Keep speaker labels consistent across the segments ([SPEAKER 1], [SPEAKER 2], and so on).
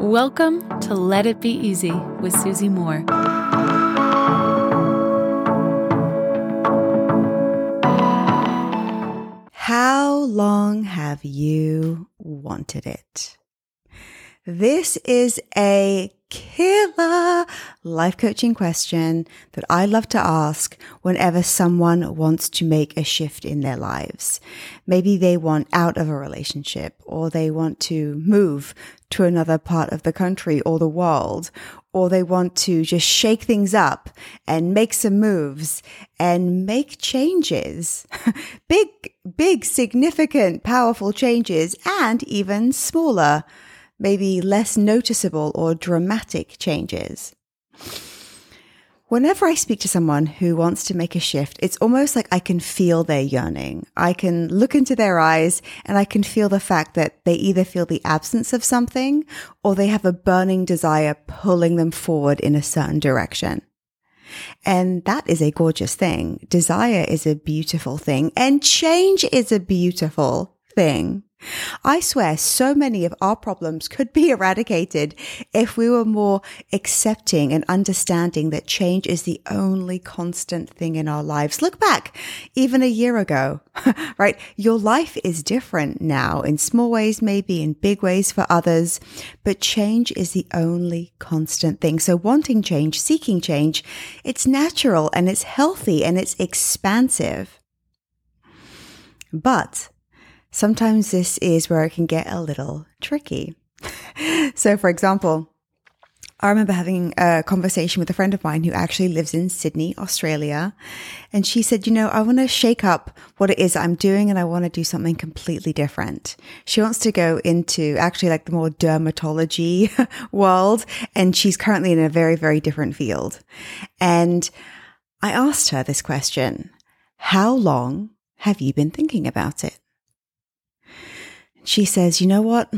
[SPEAKER 1] Welcome to Let It Be Easy with Susie Moore.
[SPEAKER 2] How long have you wanted it? This is a killer life coaching question that I love to ask whenever someone wants to make a shift in their lives. Maybe they want out of a relationship or they want to move to another part of the country or the world, or they want to just shake things up and make some moves and make changes. big, big, significant, powerful changes and even smaller maybe less noticeable or dramatic changes. Whenever I speak to someone who wants to make a shift, it's almost like I can feel their yearning. I can look into their eyes and I can feel the fact that they either feel the absence of something or they have a burning desire pulling them forward in a certain direction. And that is a gorgeous thing. Desire is a beautiful thing and change is a beautiful thing. I swear so many of our problems could be eradicated if we were more accepting and understanding that change is the only constant thing in our lives. Look back even a year ago, right? Your life is different now in small ways, maybe in big ways for others, but change is the only constant thing. So wanting change, seeking change, it's natural and it's healthy and it's expansive. But sometimes this is where it can get a little tricky. so, for example, I remember having a conversation with a friend of mine who actually lives in Sydney, Australia. And she said, you know, I want to shake up what it is I'm doing and I want to do something completely different. She wants to go into actually like the more dermatology world. And she's currently in a very, very different field. And I asked her this question. How long have you been thinking about it? She says, You know what?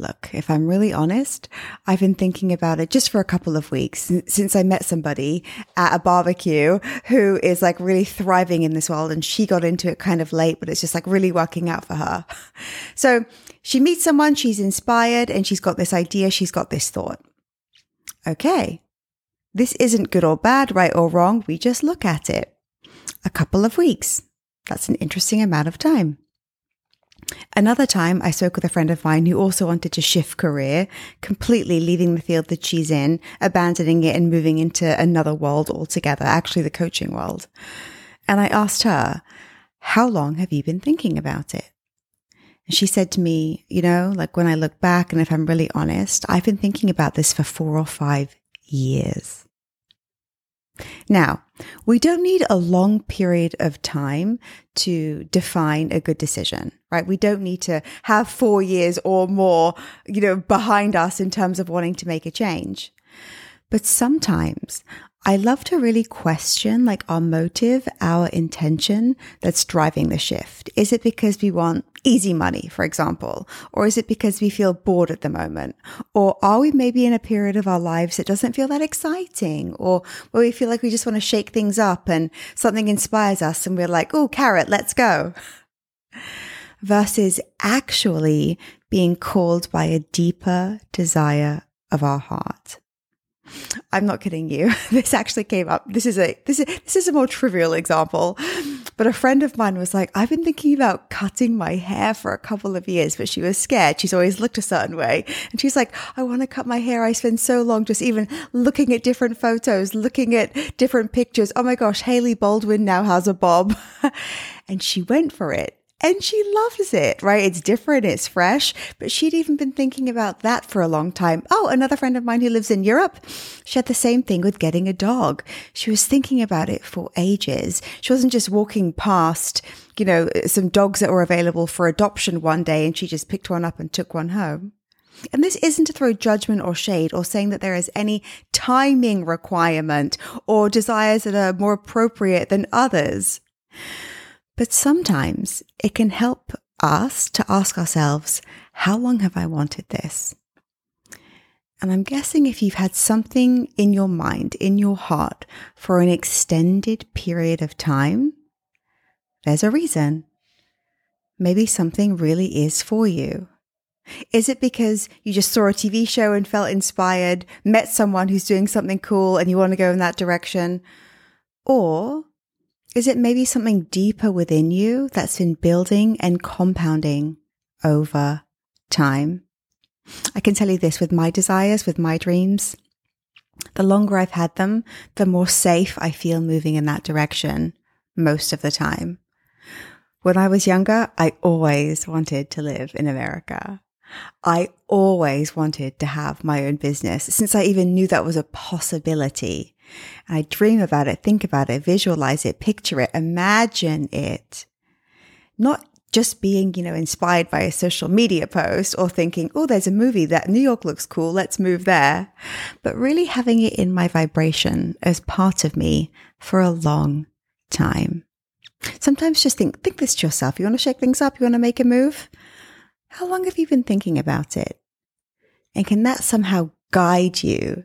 [SPEAKER 2] Look, if I'm really honest, I've been thinking about it just for a couple of weeks since I met somebody at a barbecue who is like really thriving in this world and she got into it kind of late, but it's just like really working out for her. So she meets someone, she's inspired and she's got this idea, she's got this thought. Okay. This isn't good or bad, right or wrong. We just look at it. A couple of weeks. That's an interesting amount of time. Another time, I spoke with a friend of mine who also wanted to shift career, completely leaving the field that she's in, abandoning it and moving into another world altogether, actually the coaching world. And I asked her, how long have you been thinking about it? And she said to me, you know, like when I look back and if I'm really honest, I've been thinking about this for four or five years. Now, we don't need a long period of time to define a good decision, right? We don't need to have four years or more, you know, behind us in terms of wanting to make a change. But sometimes I love to really question like our motive, our intention that's driving the shift. Is it because we want easy money, for example? Or is it because we feel bored at the moment? Or are we maybe in a period of our lives that doesn't feel that exciting? Or where we feel like we just want to shake things up and something inspires us and we're like, oh, carrot, let's go. Versus actually being called by a deeper desire of our heart. I'm not kidding you. This actually came up. This is a this is this is a more trivial example. But a friend of mine was like, I've been thinking about cutting my hair for a couple of years, but she was scared. She's always looked a certain way. And she's like, I want to cut my hair. I spend so long just even looking at different photos, looking at different pictures. Oh my gosh, Hailey Baldwin now has a bob. and she went for it and she loves it, right? It's different, it's fresh, but she'd even been thinking about that for a long time. Oh, another friend of mine who lives in Europe, she had the same thing with getting a dog. She was thinking about it for ages. She wasn't just walking past, you know, some dogs that were available for adoption one day and she just picked one up and took one home. And this isn't to throw judgment or shade or saying that there is any timing requirement or desires that are more appropriate than others. But sometimes it can help us to ask ourselves, how long have I wanted this? And I'm guessing if you've had something in your mind, in your heart for an extended period of time, there's a reason. Maybe something really is for you. Is it because you just saw a TV show and felt inspired, met someone who's doing something cool and you want to go in that direction? Or is it maybe something deeper within you that's been building and compounding over time? I can tell you this with my desires, with my dreams. The longer I've had them, the more safe I feel moving in that direction most of the time. When I was younger, I always wanted to live in America. I always wanted to have my own business since I even knew that was a possibility. I dream about it, think about it, visualize it, picture it, imagine it. Not just being, you know, inspired by a social media post or thinking, oh, there's a movie that New York looks cool, let's move there. But really having it in my vibration as part of me for a long time. Sometimes just think, think this to yourself. You want to shake things up? You want to make a move? How long have you been thinking about it? And can that somehow guide you